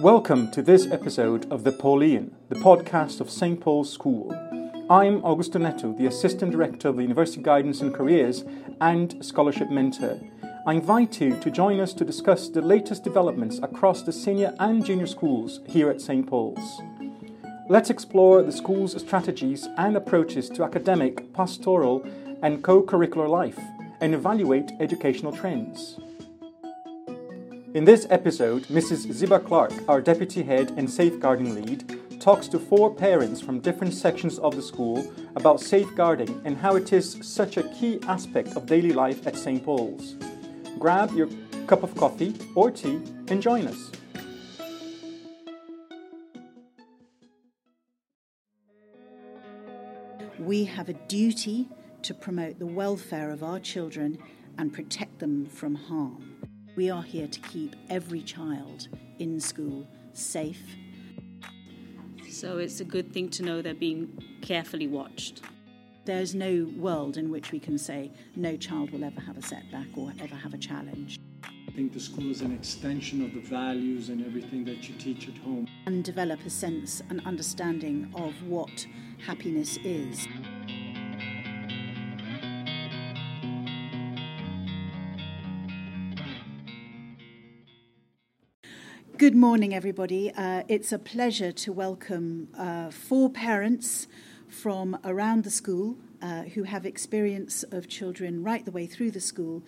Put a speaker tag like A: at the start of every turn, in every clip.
A: Welcome to this episode of The Pauline, the podcast of St. Paul's School. I'm Augusto Neto, the Assistant Director of the University Guidance and Careers and Scholarship Mentor. I invite you to join us to discuss the latest developments across the senior and junior schools here at St. Paul's. Let's explore the school's strategies and approaches to academic, pastoral, and co curricular life and evaluate educational trends. In this episode, Mrs. Zeba Clarke, our deputy head and safeguarding lead, talks to four parents from different sections of the school about safeguarding and how it is such a key aspect of daily life at St. Paul's. Grab your cup of coffee or tea and join us.
B: We have a duty to promote the welfare of our children and protect them from harm. We are here to keep every child in school safe.
C: So it's a good thing to know they're being carefully watched.
B: There's no world in which we can say no child will ever have a setback or ever have a challenge.
D: I think the school is an extension of the values and everything that you teach at home.
B: And develop a sense and understanding of what happiness is. Good morning, everybody. Uh, it's a pleasure to welcome uh, four parents from around the school uh, who have experience of children right the way through the school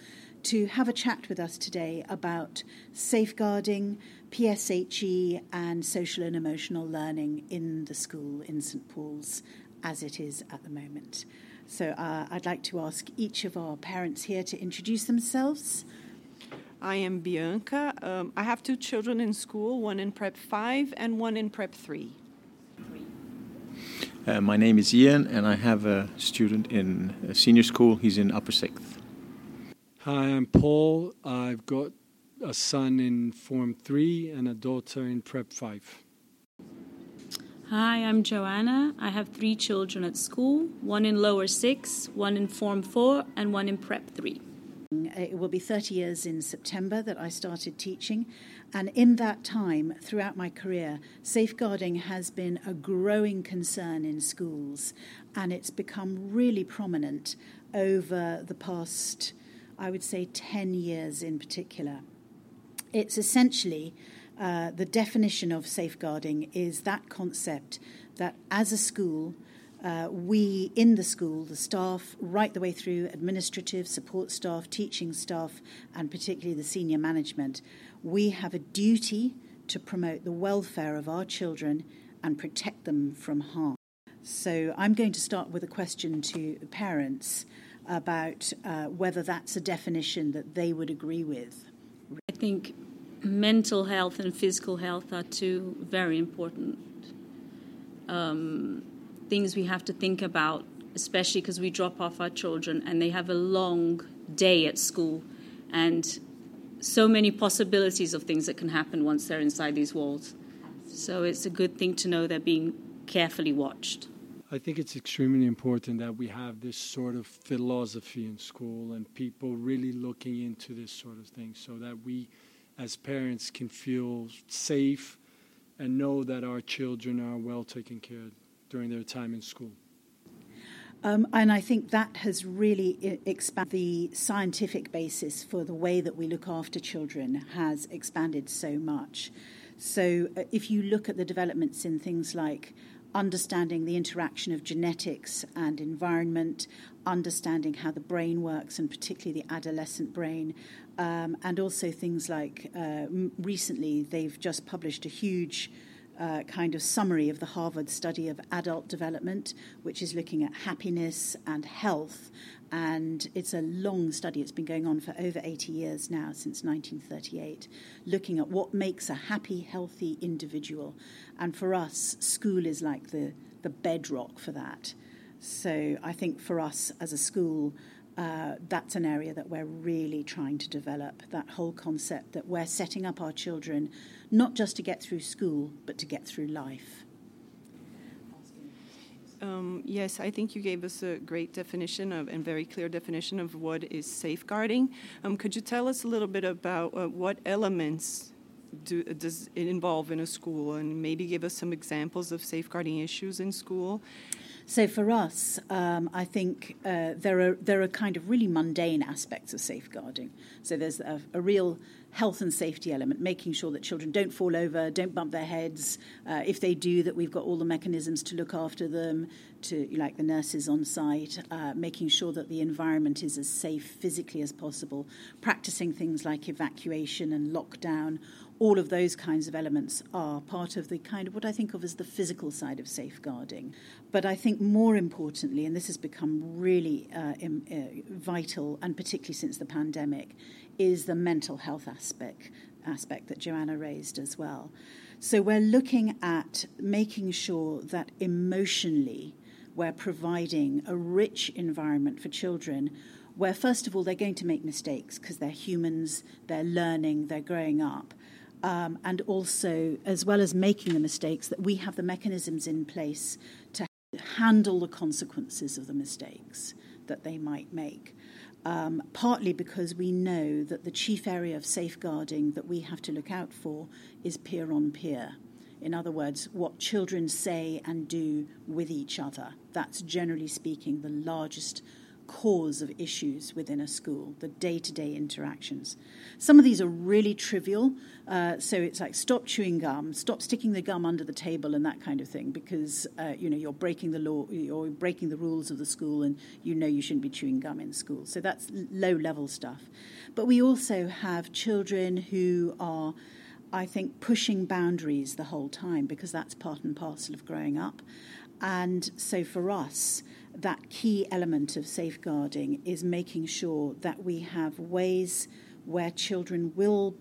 B: to have a chat with us today about safeguarding, PSHE, and social and emotional learning in the school in St Paul's as it is at the moment. So uh, I'd like to ask each of our parents here to introduce themselves.
E: I am Bianca. Um, I have two children in school, one in Prep 5 and one in Prep 3.
F: Uh, my name is Ian, and I have a student in a senior school. He's in upper sixth.
D: Hi, I'm Paul. I've got a son in Form 3 and a daughter in Prep 5.
C: Hi, I'm Joanna. I have three children at school one in lower six, one in Form 4, and one in Prep 3.
B: It will be 30 years in September that I started teaching. And in that time, throughout my career, safeguarding has been a growing concern in schools. And it's become really prominent over the past, I would say, 10 years in particular. It's essentially uh, the definition of safeguarding is that concept that as a school, uh, we in the school, the staff, right the way through administrative, support staff, teaching staff, and particularly the senior management, we have a duty to promote the welfare of our children and protect them from harm. So I'm going to start with a question to parents about uh, whether that's a definition that they would agree with.
C: I think mental health and physical health are two very important um, things we have to think about, especially because we drop off our children and they have a long day at school and so many possibilities of things that can happen once they're inside these walls. So it's a good thing to know they're being carefully watched.
D: I think it's extremely important that we have this sort of philosophy in school and people really looking into this sort of thing so that we as parents can feel safe and know that our children are well taken care of during their time in school.
B: Um, and I think that has really expanded the scientific basis for the way that we look after children has expanded so much. So uh, if you look at the developments in things like understanding the interaction of genetics and environment, understanding how the brain works, and particularly the adolescent brain, um, and also things like uh, recently they've just published a huge uh, kind of summary of the Harvard study of adult development, which is looking at happiness and health. And it's a long study, it's been going on for over 80 years now, since 1938, looking at what makes a happy, healthy individual. And for us, school is like the, the bedrock for that. So I think for us as a school, uh, that's an area that we're really trying to develop that whole concept that we're setting up our children not just to get through school, but to get through life.
E: Um, yes, I think you gave us a great definition of and very clear definition of what is safeguarding. Um, could you tell us a little bit about uh, what elements do, does it involve in a school? And maybe give us some examples of safeguarding issues in school.
B: So for us, um, I think uh, there are there are kind of really mundane aspects of safeguarding. So there's a, a, real health and safety element, making sure that children don't fall over, don't bump their heads. Uh, if they do, that we've got all the mechanisms to look after them, to like the nurses on site, uh, making sure that the environment is as safe physically as possible, practicing things like evacuation and lockdown all of those kinds of elements are part of the kind of what I think of as the physical side of safeguarding. But I think more importantly, and this has become really uh, Im- uh, vital, and particularly since the pandemic, is the mental health aspect aspect that Joanna raised as well. So we're looking at making sure that emotionally we're providing a rich environment for children where, first of all, they're going to make mistakes because they're humans, they're learning, they're growing up um, and also, as well as making the mistakes, that we have the mechanisms in place to handle the consequences of the mistakes that they might make. Um, partly because we know that the chief area of safeguarding that we have to look out for is peer on peer. In other words, what children say and do with each other. That's generally speaking the largest cause of issues within a school, the day to day interactions. Some of these are really trivial, uh, so it's like stop chewing gum, stop sticking the gum under the table, and that kind of thing, because uh, you know you're breaking the law, you're breaking the rules of the school, and you know you shouldn't be chewing gum in school. So that's low level stuff. But we also have children who are. I think pushing boundaries the whole time because that's part and parcel of growing up. And so for us, that key element of safeguarding is making sure that we have ways where children will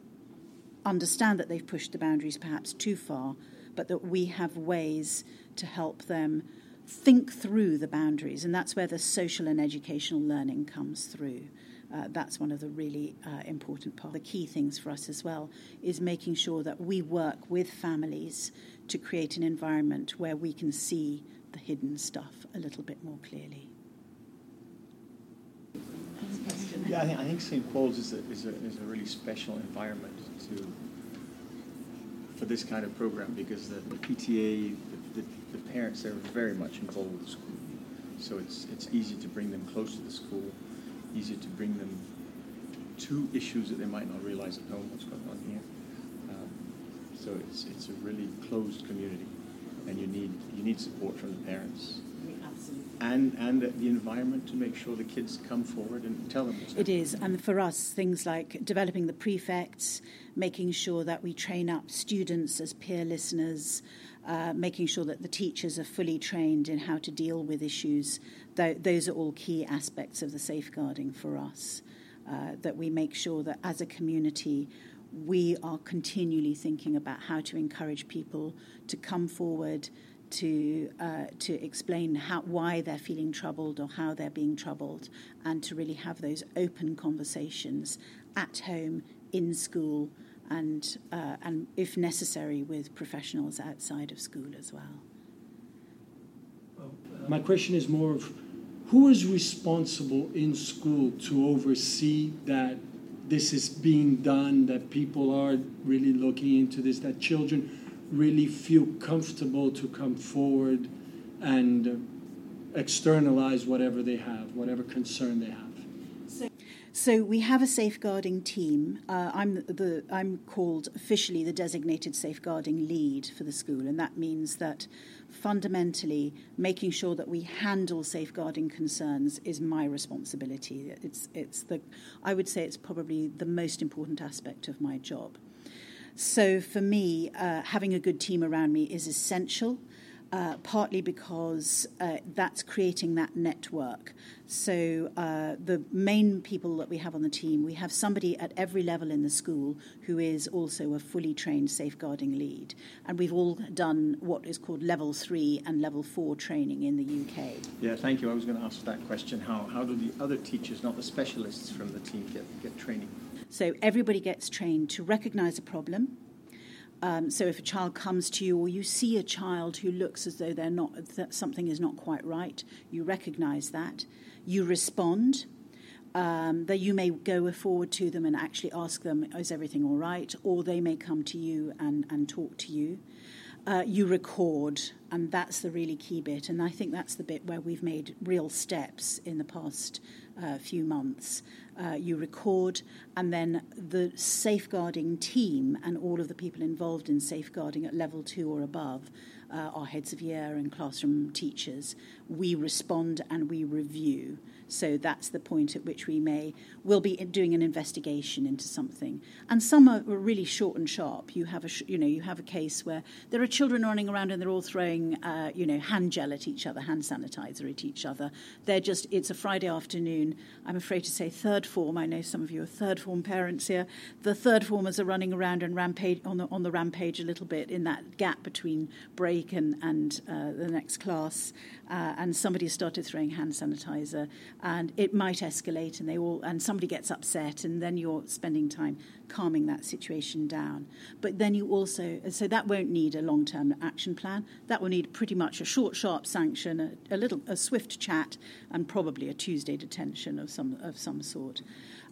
B: understand that they've pushed the boundaries perhaps too far, but that we have ways to help them think through the boundaries. And that's where the social and educational learning comes through. Uh, that's one of the really uh, important parts. The key things for us as well is making sure that we work with families to create an environment where we can see the hidden stuff a little bit more clearly.
F: Yeah, I think, I think St. Paul's is a, is, a, is a really special environment to for this kind of program because the, the PTA, the, the, the parents, are very much involved with the school. So it's, it's easy to bring them close to the school, easy to bring them to issues that they might not realize at home what's going on here. Um, so it's, it's a really closed community and you need you need support from the parents. And, and the environment to make sure the kids come forward and tell them what's
B: It is, and for us, things like developing the prefects, making sure that we train up students as peer listeners, uh, making sure that the teachers are fully trained in how to deal with issues. Th- those are all key aspects of the safeguarding for us. Uh, that we make sure that as a community we are continually thinking about how to encourage people to come forward to uh, to explain how why they're feeling troubled or how they're being troubled, and to really have those open conversations at home, in school, and uh, and if necessary with professionals outside of school as well.
D: My question is more of who is responsible in school to oversee that this is being done, that people are really looking into this, that children really feel comfortable to come forward and externalize whatever they have, whatever concern they have.
B: So we have a safeguarding team. Uh, I'm the, the, I'm called officially the designated safeguarding lead for the school, and that means that fundamentally making sure that we handle safeguarding concerns is my responsibility. It's it's the I would say it's probably the most important aspect of my job. So for me, uh, having a good team around me is essential uh, partly because uh, that's creating that network. So, uh, the main people that we have on the team, we have somebody at every level in the school who is also a fully trained safeguarding lead. And we've all done what is called level three and level four training in the UK.
F: Yeah, thank you. I was going to ask that question. How, how do the other teachers, not the specialists from the team, get, get training?
B: So, everybody gets trained to recognize a problem um, so if a child comes to you or you see a child who looks as though they're not that something is not quite right, you recognise that, you respond. Um, that you may go forward to them and actually ask them, is everything all right? Or they may come to you and, and talk to you. Uh, you record, and that's the really key bit. And I think that's the bit where we've made real steps in the past uh, few months. Uh, you record, and then the safeguarding team and all of the people involved in safeguarding at level two or above, uh, our heads of year and classroom teachers, we respond and we review. So that's the point at which we may will be doing an investigation into something. And some are really short and sharp. You have a you know you have a case where there are children running around and they're all throwing uh, you know hand gel at each other, hand sanitizer at each other. They're just it's a Friday afternoon. I'm afraid to say third form. I know some of you are third form parents here. The third formers are running around and rampage on the on the rampage a little bit in that gap between break and and uh, the next class. Uh, and somebody started throwing hand sanitizer and it might escalate and they all and somebody gets upset and then you're spending time calming that situation down but then you also so that won't need a long-term action plan that will need pretty much a short sharp sanction a, a little a swift chat and probably a tuesday detention of some of some sort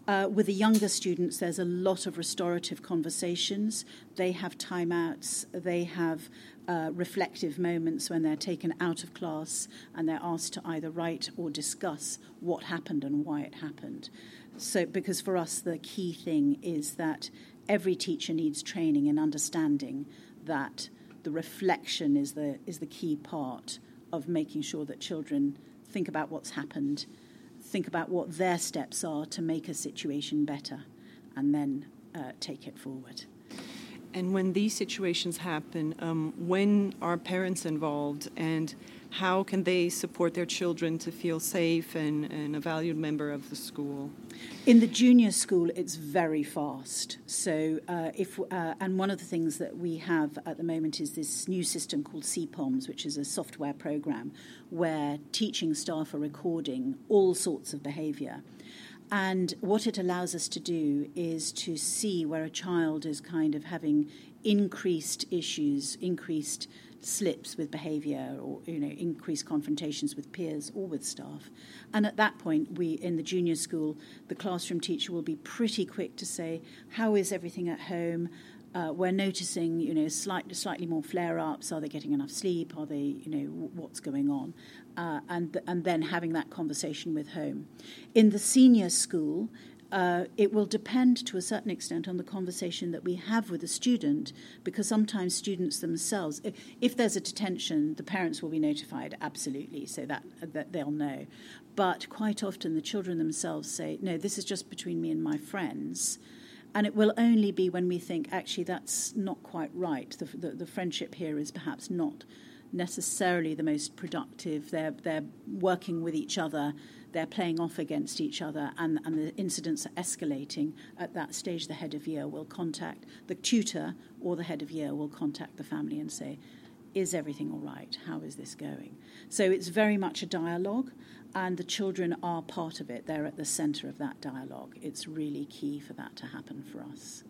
B: uh, with the younger students, there's a lot of restorative conversations. They have timeouts. They have uh, reflective moments when they're taken out of class and they're asked to either write or discuss what happened and why it happened. So, because for us, the key thing is that every teacher needs training in understanding that the reflection is the, is the key part of making sure that children think about what's happened, think about what their steps are to make a situation better, and then uh, take it forward.
E: And when these situations happen, um, when are parents involved and how can they support their children to feel safe and, and a valued member of the school?
B: In the junior school, it's very fast. So, uh, if uh, and one of the things that we have at the moment is this new system called CPOMS, which is a software program where teaching staff are recording all sorts of behaviour. And what it allows us to do is to see where a child is kind of having increased issues, increased slips with behaviour or you know increased confrontations with peers or with staff and at that point we in the junior school the classroom teacher will be pretty quick to say how is everything at home uh, we're noticing, you know, slightly slightly more flare-ups. Are they getting enough sleep? Are they, you know, what's going on? Uh, and and then having that conversation with home. In the senior school, uh, it will depend to a certain extent on the conversation that we have with the student, because sometimes students themselves, if, if, there's a detention, the parents will be notified, absolutely, so that, that they'll know. But quite often the children themselves say, no, this is just between me and my friends. And it will only be when we think, actually, that's not quite right. The, the, the, friendship here is perhaps not necessarily the most productive. They're, they're working with each other, they're playing off against each other, and, and the incidents are escalating. At that stage, the head of year will contact the tutor or the head of year will contact the family and say, Is everything all right? How is this going? So it's very much a dialogue and the children are part of it. They're at the centre of that dialogue. It's really key for that to happen for us.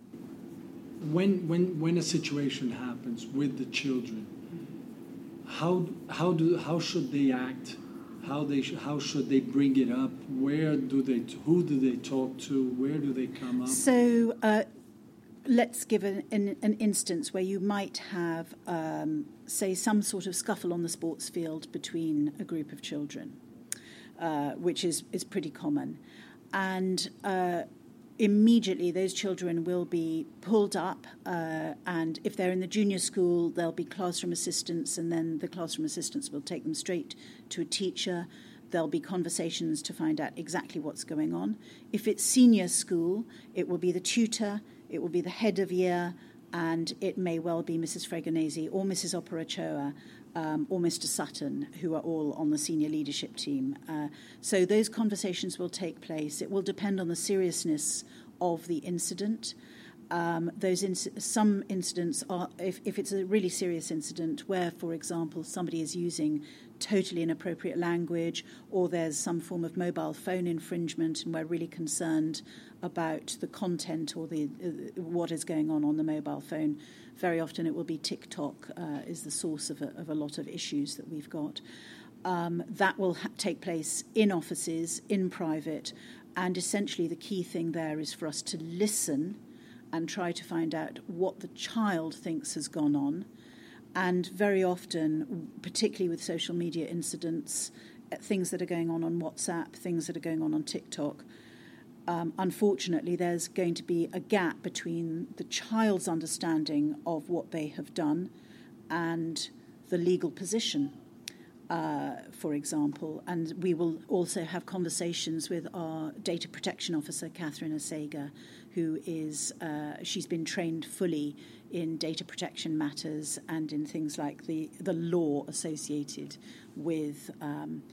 D: When, when, when a situation happens with the children, how, how, do, how should they act? How, they sh- how should they bring it up? Where do they, who do they talk to? Where do they come up?
B: So uh, let's give an, an, an, instance where you might have, um, say, some sort of scuffle on the sports field between a group of children uh, which is, is pretty common. And uh, immediately those children will be pulled up, uh, and if they're in the junior school, there'll be classroom assistants, and then the classroom assistants will take them straight to a teacher. There'll be conversations to find out exactly what's going on. If it's senior school, it will be the tutor, it will be the head of year, and it may well be Mrs. Fregonese or Mrs. Operachoa um, or Mr. Sutton, who are all on the senior leadership team. Uh, so those conversations will take place. It will depend on the seriousness of the incident. Um, those inc- some incidents are if, if it's a really serious incident where, for example, somebody is using totally inappropriate language or there's some form of mobile phone infringement and we're really concerned about the content or the uh, what is going on on the mobile phone very often it will be TikTok uh, is the source of a, of a, lot of issues that we've got. Um, that will ha- take place in offices, in private, And essentially, the key thing there is for us to listen and try to find out what the child thinks has gone on. And very often, particularly with social media incidents, uh, things that are going on on WhatsApp, things that are going on on TikTok, um, unfortunately, there's going to be a gap between the child's understanding of what they have done and the legal position, uh, for example. And we will also have conversations with our data protection officer, Catherine Asega, who is, uh, she's been trained fully in data protection matters and in things like the, the law associated with. Um,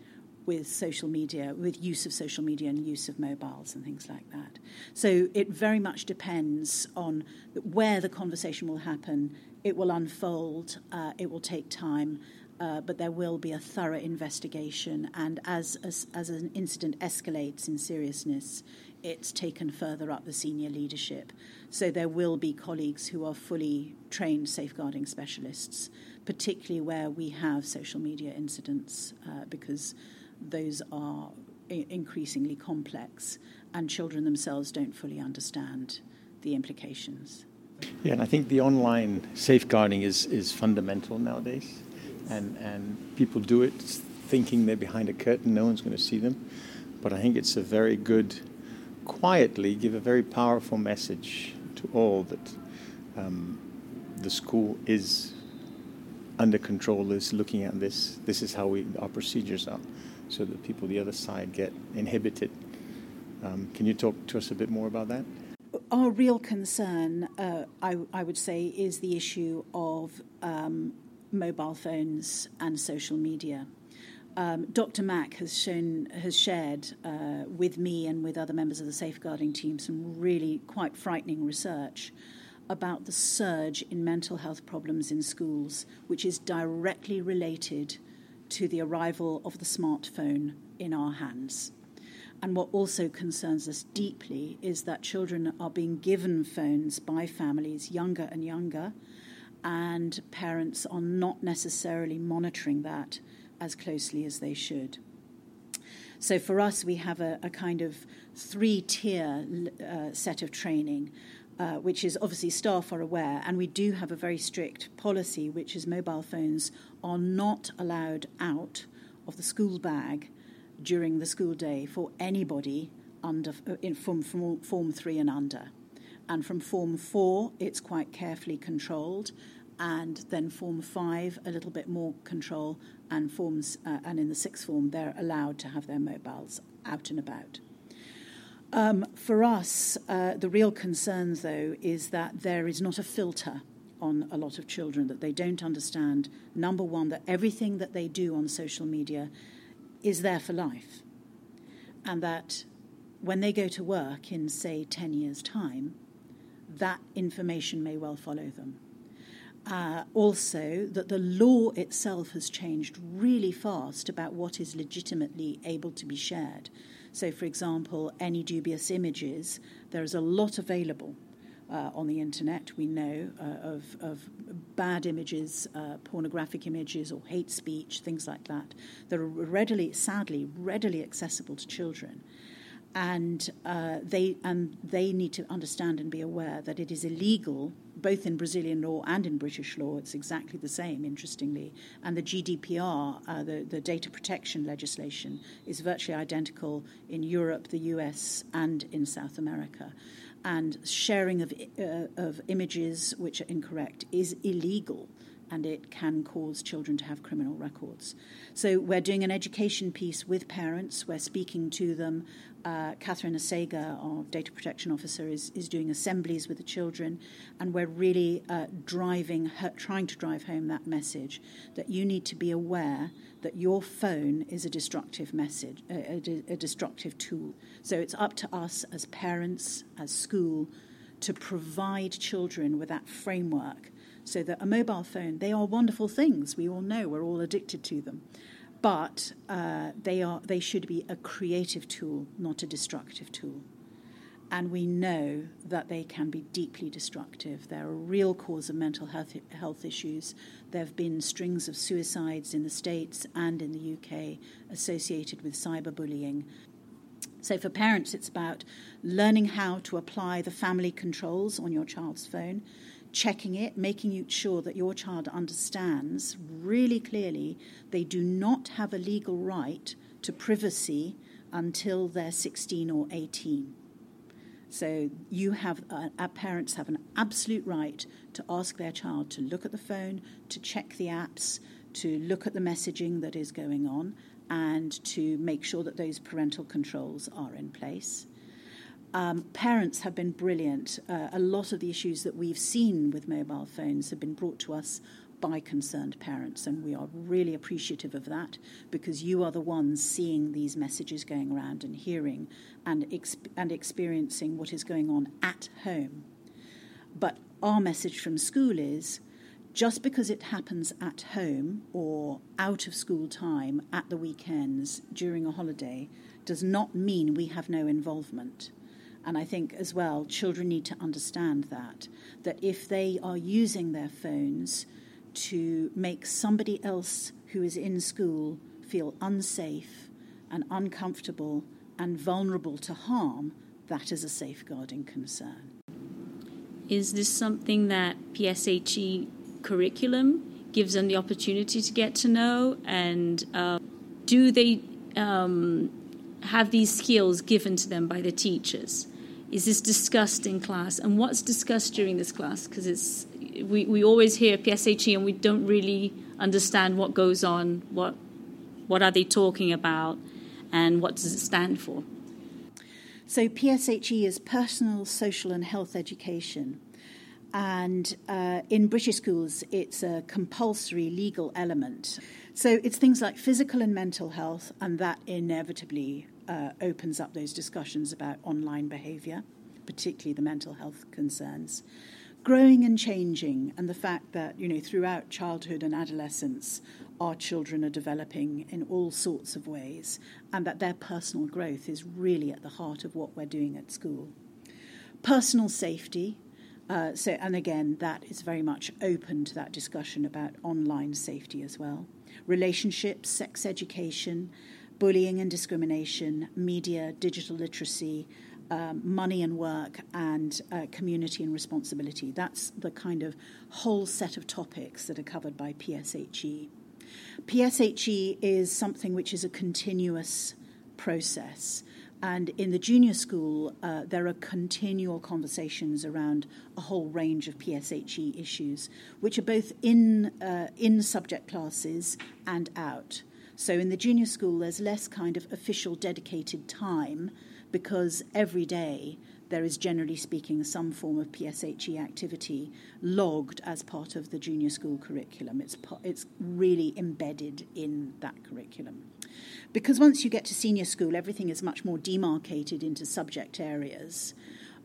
B: with social media, with use of social media and use of mobiles and things like that. So it very much depends on where the conversation will happen. It will unfold, uh, it will take time, uh, but there will be a thorough investigation. And as, as, as an incident escalates in seriousness, it's taken further up the senior leadership. So there will be colleagues who are fully trained safeguarding specialists, particularly where we have social media incidents, uh, because those are I- increasingly complex, and children themselves don't fully understand the implications.
F: Yeah, and I think the online safeguarding is, is fundamental nowadays. And, and people do it thinking they're behind a curtain, no one's going to see them. But I think it's a very good, quietly give a very powerful message to all that um, the school is under control, is looking at this. This is how we, our procedures are so that people the other side get inhibited. Um, can you talk to us a bit more about that?
B: Our real concern, uh, I, I, would say, is the issue of um, mobile phones and social media. Um, Dr. Mack has shown has shared uh, with me and with other members of the safeguarding team some really quite frightening research about the surge in mental health problems in schools, which is directly related to the arrival of the smartphone in our hands. And what also concerns us deeply is that children are being given phones by families younger and younger, and parents are not necessarily monitoring that as closely as they should. So for us, we have a, a kind of three tier uh, set of training uh, which is obviously staff are aware, and we do have a very strict policy, which is mobile phones are not allowed out of the school bag during the school day for anybody under in from, from form three and under, and from form four it's quite carefully controlled, and then form five a little bit more control, and forms uh, and in the sixth form they're allowed to have their mobiles out and about. Um, for us, uh, the real concern, though, is that there is not a filter on a lot of children, that they don't understand, number one, that everything that they do on social media is there for life. And that when they go to work in, say, 10 years' time, that information may well follow them. Uh, also, that the law itself has changed really fast about what is legitimately able to be shared. So, for example, any dubious images, there is a lot available uh, on the internet, we know, uh, of, of bad images, uh, pornographic images, or hate speech, things like that, that are readily, sadly, readily accessible to children. And uh, they, and they need to understand and be aware that it is illegal both in Brazilian law and in British law, it's exactly the same, interestingly. And the GDPR, uh, the, the data protection legislation, is virtually identical in Europe, the US, and in South America. And sharing of, uh, of images which are incorrect is illegal and it can cause children to have criminal records. So we're doing an education piece with parents. We're speaking to them uh, Catherine Asega, our data protection officer, is, is doing assemblies with the children, and we're really uh, driving, trying to drive home that message that you need to be aware that your phone is a destructive message, a, a, a destructive tool. So it's up to us as parents, as school, to provide children with that framework so that a mobile phone, they are wonderful things. We all know we're all addicted to them but uh, they are they should be a creative tool, not a destructive tool. And we know that they can be deeply destructive. They're a real cause of mental health, health issues. There have been strings of suicides in the States and in the UK associated with cyberbullying. So, for parents, it's about learning how to apply the family controls on your child's phone, checking it, making sure that your child understands really clearly they do not have a legal right to privacy until they're 16 or 18. So you have uh, our parents have an absolute right to ask their child to look at the phone, to check the apps, to look at the messaging that is going on, and to make sure that those parental controls are in place. Um, parents have been brilliant. Uh, a lot of the issues that we've seen with mobile phones have been brought to us by concerned parents, and we are really appreciative of that because you are the ones seeing these messages going around and hearing and, exp- and experiencing what is going on at home. But our message from school is just because it happens at home or out of school time at the weekends during a holiday does not mean we have no involvement. And I think as well, children need to understand that, that if they are using their phones to make somebody else who is in school feel unsafe and uncomfortable and vulnerable to harm, that is a safeguarding concern.
C: Is this something that PSHE curriculum gives them the opportunity to get to know? And uh, do they um, have these skills given to them by the teachers? Is this discussed in class? And what's discussed during this class? Because it's we, we always hear PSHE and we don't really understand what goes on, what what are they talking about, and what does it stand for.
B: So PSHE is personal, social, and health education. And uh, in British schools, it's a compulsory legal element. So it's things like physical and mental health, and that inevitably uh, opens up those discussions about online behaviour, particularly the mental health concerns growing and changing, and the fact that, you know, throughout childhood and adolescence, our children are developing in all sorts of ways, and that their personal growth is really at the heart of what we're doing at school. Personal safety. Uh, so, and again, that is very much open to that discussion about online safety as well. Relationships, sex education, bullying and discrimination, media, digital literacy, um, money and work and uh, community and responsibility. That's the kind of whole set of topics that are covered by PSHE. PSHE is something which is a continuous process. And in the junior school, uh, there are continual conversations around a whole range of PSHE issues, which are both in, uh, in subject classes and out. So in the junior school, there's less kind of official dedicated time because every day there is generally speaking some form of PSHE activity logged as part of the junior school curriculum. It's, it's really embedded in that curriculum. Because once you get to senior school, everything is much more demarcated into subject areas.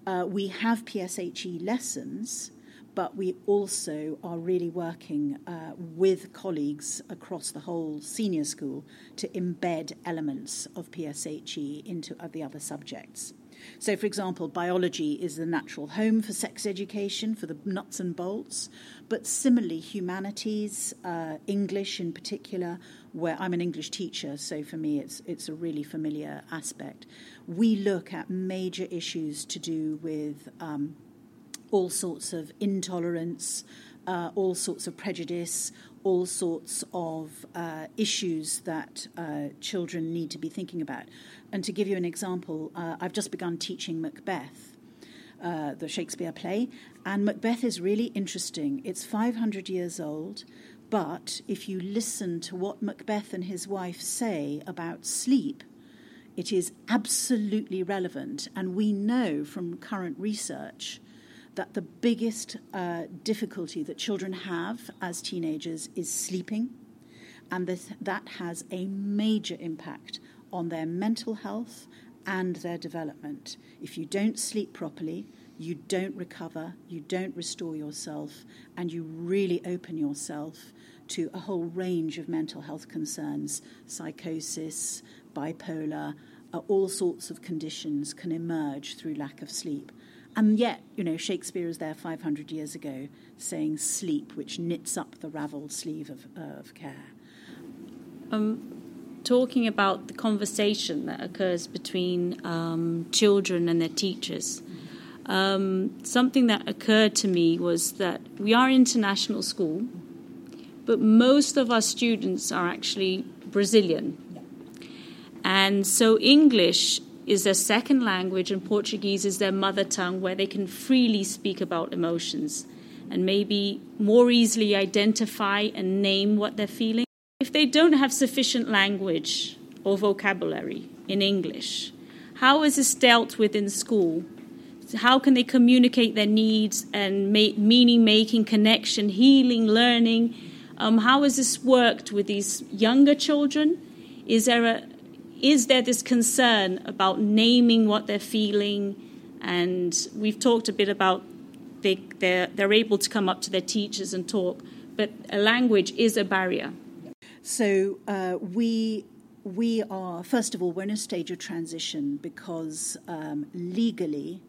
B: Uh, we have PSHE lessons, but we also are really working uh, with colleagues across the whole senior school to embed elements of PSHE into the other subjects. So, for example, biology is the natural home for sex education, for the nuts and bolts, but similarly, humanities, uh, English in particular, where I'm an English teacher, so for me it's, it's a really familiar aspect. We look at major issues to do with um, all sorts of intolerance, uh, all sorts of prejudice, all sorts of uh, issues that uh, children need to be thinking about. And to give you an example, uh, I've just begun teaching Macbeth, uh, the Shakespeare play, and Macbeth is really interesting. It's 500 years old. But if you listen to what Macbeth and his wife say about sleep, it is absolutely relevant. And we know from current research that the biggest uh, difficulty that children have as teenagers is sleeping, and this, that has a major impact on their mental health and their development. If you don't sleep properly, you don't recover, you don't restore yourself, and you really open yourself to a whole range of mental health concerns psychosis, bipolar, uh, all sorts of conditions can emerge through lack of sleep. And yet, you know, Shakespeare is there 500 years ago saying sleep, which knits up the ravelled sleeve of, uh, of care.
C: Um, talking about the conversation that occurs between um, children and their teachers. Um, something that occurred to me was that we are international school, but most of our students are actually Brazilian. And so English is their second language and Portuguese is their mother tongue where they can freely speak about emotions and maybe more easily identify and name what they're feeling. If they don't have sufficient language or vocabulary in English, how is this dealt with in school? How can they communicate their needs and make meaning making, connection, healing, learning? Um, how has this worked with these younger children? Is there a is there this concern about naming what they're feeling? And we've talked a bit about they, they're, they're able to come up to their teachers and talk, but a language is a barrier.
B: So uh, we we are first of all we're in a stage of transition because um, legally.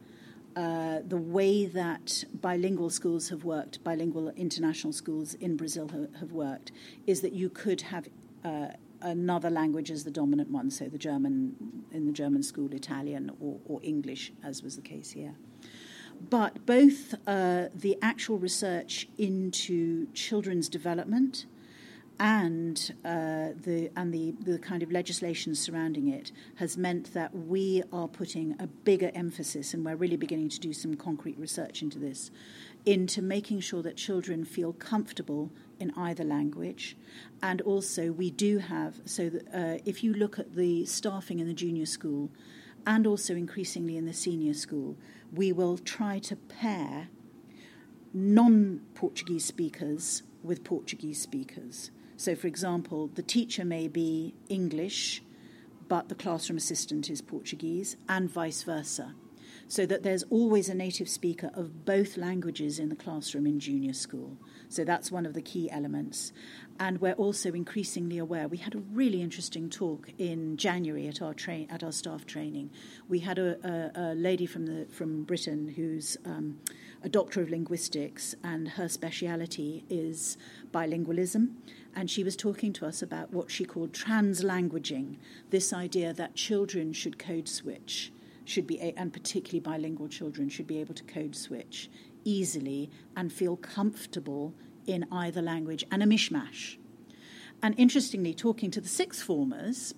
B: Uh, the way that bilingual schools have worked, bilingual international schools in Brazil have, have worked, is that you could have uh, another language as the dominant one, so the German in the German school, Italian or, or English, as was the case here. But both uh, the actual research into children's development and uh, the and the, the kind of legislation surrounding it has meant that we are putting a bigger emphasis, and we're really beginning to do some concrete research into this, into making sure that children feel comfortable in either language, and also we do have so that uh, if you look at the staffing in the junior school, and also increasingly in the senior school, we will try to pair non-Portuguese speakers with Portuguese speakers. So, for example, the teacher may be English, but the classroom assistant is Portuguese, and vice versa. So that there's always a native speaker of both languages in the classroom in junior school. So that's one of the key elements. And we're also increasingly aware. We had a really interesting talk in January at our train at our staff training. We had a, a, a lady from the from Britain who's um, a doctor of linguistics, and her speciality is bilingualism. And she was talking to us about what she called translanguaging this idea that children should code switch, should be, and particularly bilingual children, should be able to code switch easily and feel comfortable in either language and a mishmash. And interestingly, talking to the sixth formers,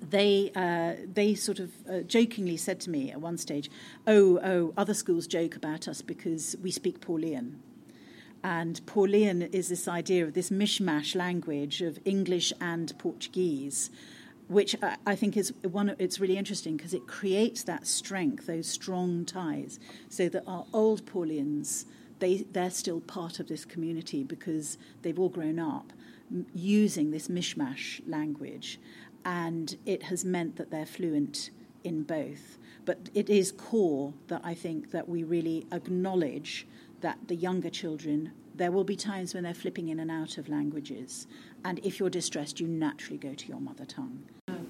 B: they uh, they sort of uh, jokingly said to me at one stage, "Oh, oh, other schools joke about us because we speak Paulian." And Paulian is this idea of this mishmash language of English and Portuguese, which I think is one. It's really interesting because it creates that strength, those strong ties, so that our old Paulians they they're still part of this community because they've all grown up using this mishmash language and it has meant that they're fluent in both. But it is core that I think that we really acknowledge that the younger children, there will be times when they're flipping in and out of languages. And if you're distressed, you naturally go to your mother tongue.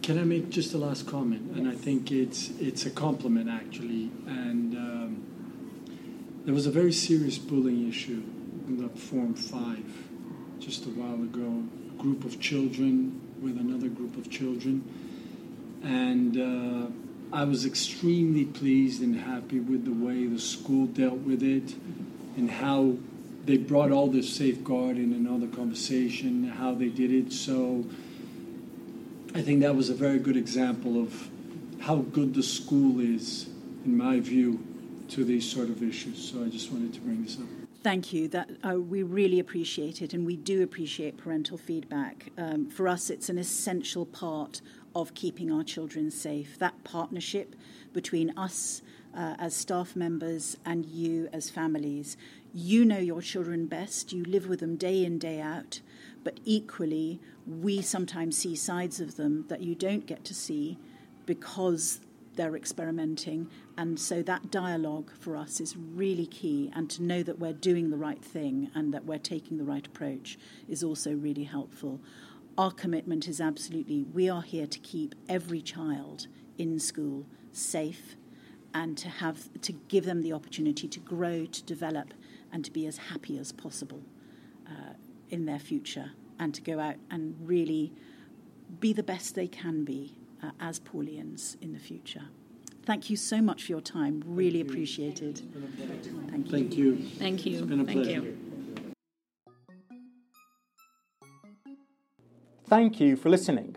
D: Can I make just a last comment? And I think it's it's a compliment actually. And um, there was a very serious bullying issue in the Form Five just a while ago. A group of children with another group of children. And uh, I was extremely pleased and happy with the way the school dealt with it and how they brought all this safeguarding and all the conversation, how they did it. So I think that was a very good example of how good the school is, in my view, to these sort of issues. So I just wanted to bring this up.
B: Thank you. That uh, we really appreciate it, and we do appreciate parental feedback. Um, for us, it's an essential part of keeping our children safe. That partnership between us uh, as staff members and you as families. You know your children best. You live with them day in, day out. But equally, we sometimes see sides of them that you don't get to see because they're experimenting. And so that dialogue for us is really key. And to know that we're doing the right thing and that we're taking the right approach is also really helpful. Our commitment is absolutely we are here to keep every child in school safe and to have to give them the opportunity to grow, to develop, and to be as happy as possible in their future, and to go out and really be the best they can be uh, as Paulians in the future. Thank you so much for your time. Really appreciated. Thank you.
D: Thank you.
C: Thank you.
D: It's been a
C: Thank you.
A: Thank you for listening.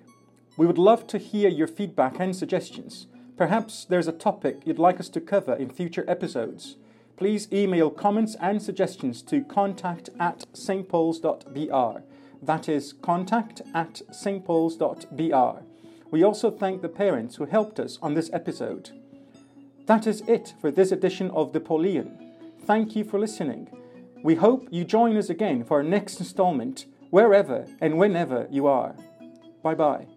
A: We would love to hear your feedback and suggestions. Perhaps there's a topic you'd like us to cover in future episodes. Please email comments and suggestions to contact at stpauls.br. That is contact at stpauls.br. We also thank the parents who helped us on this episode. That is it for this edition of The Pauline. Thank you for listening. We hope you join us again for our next installment, wherever and whenever you are. Bye bye.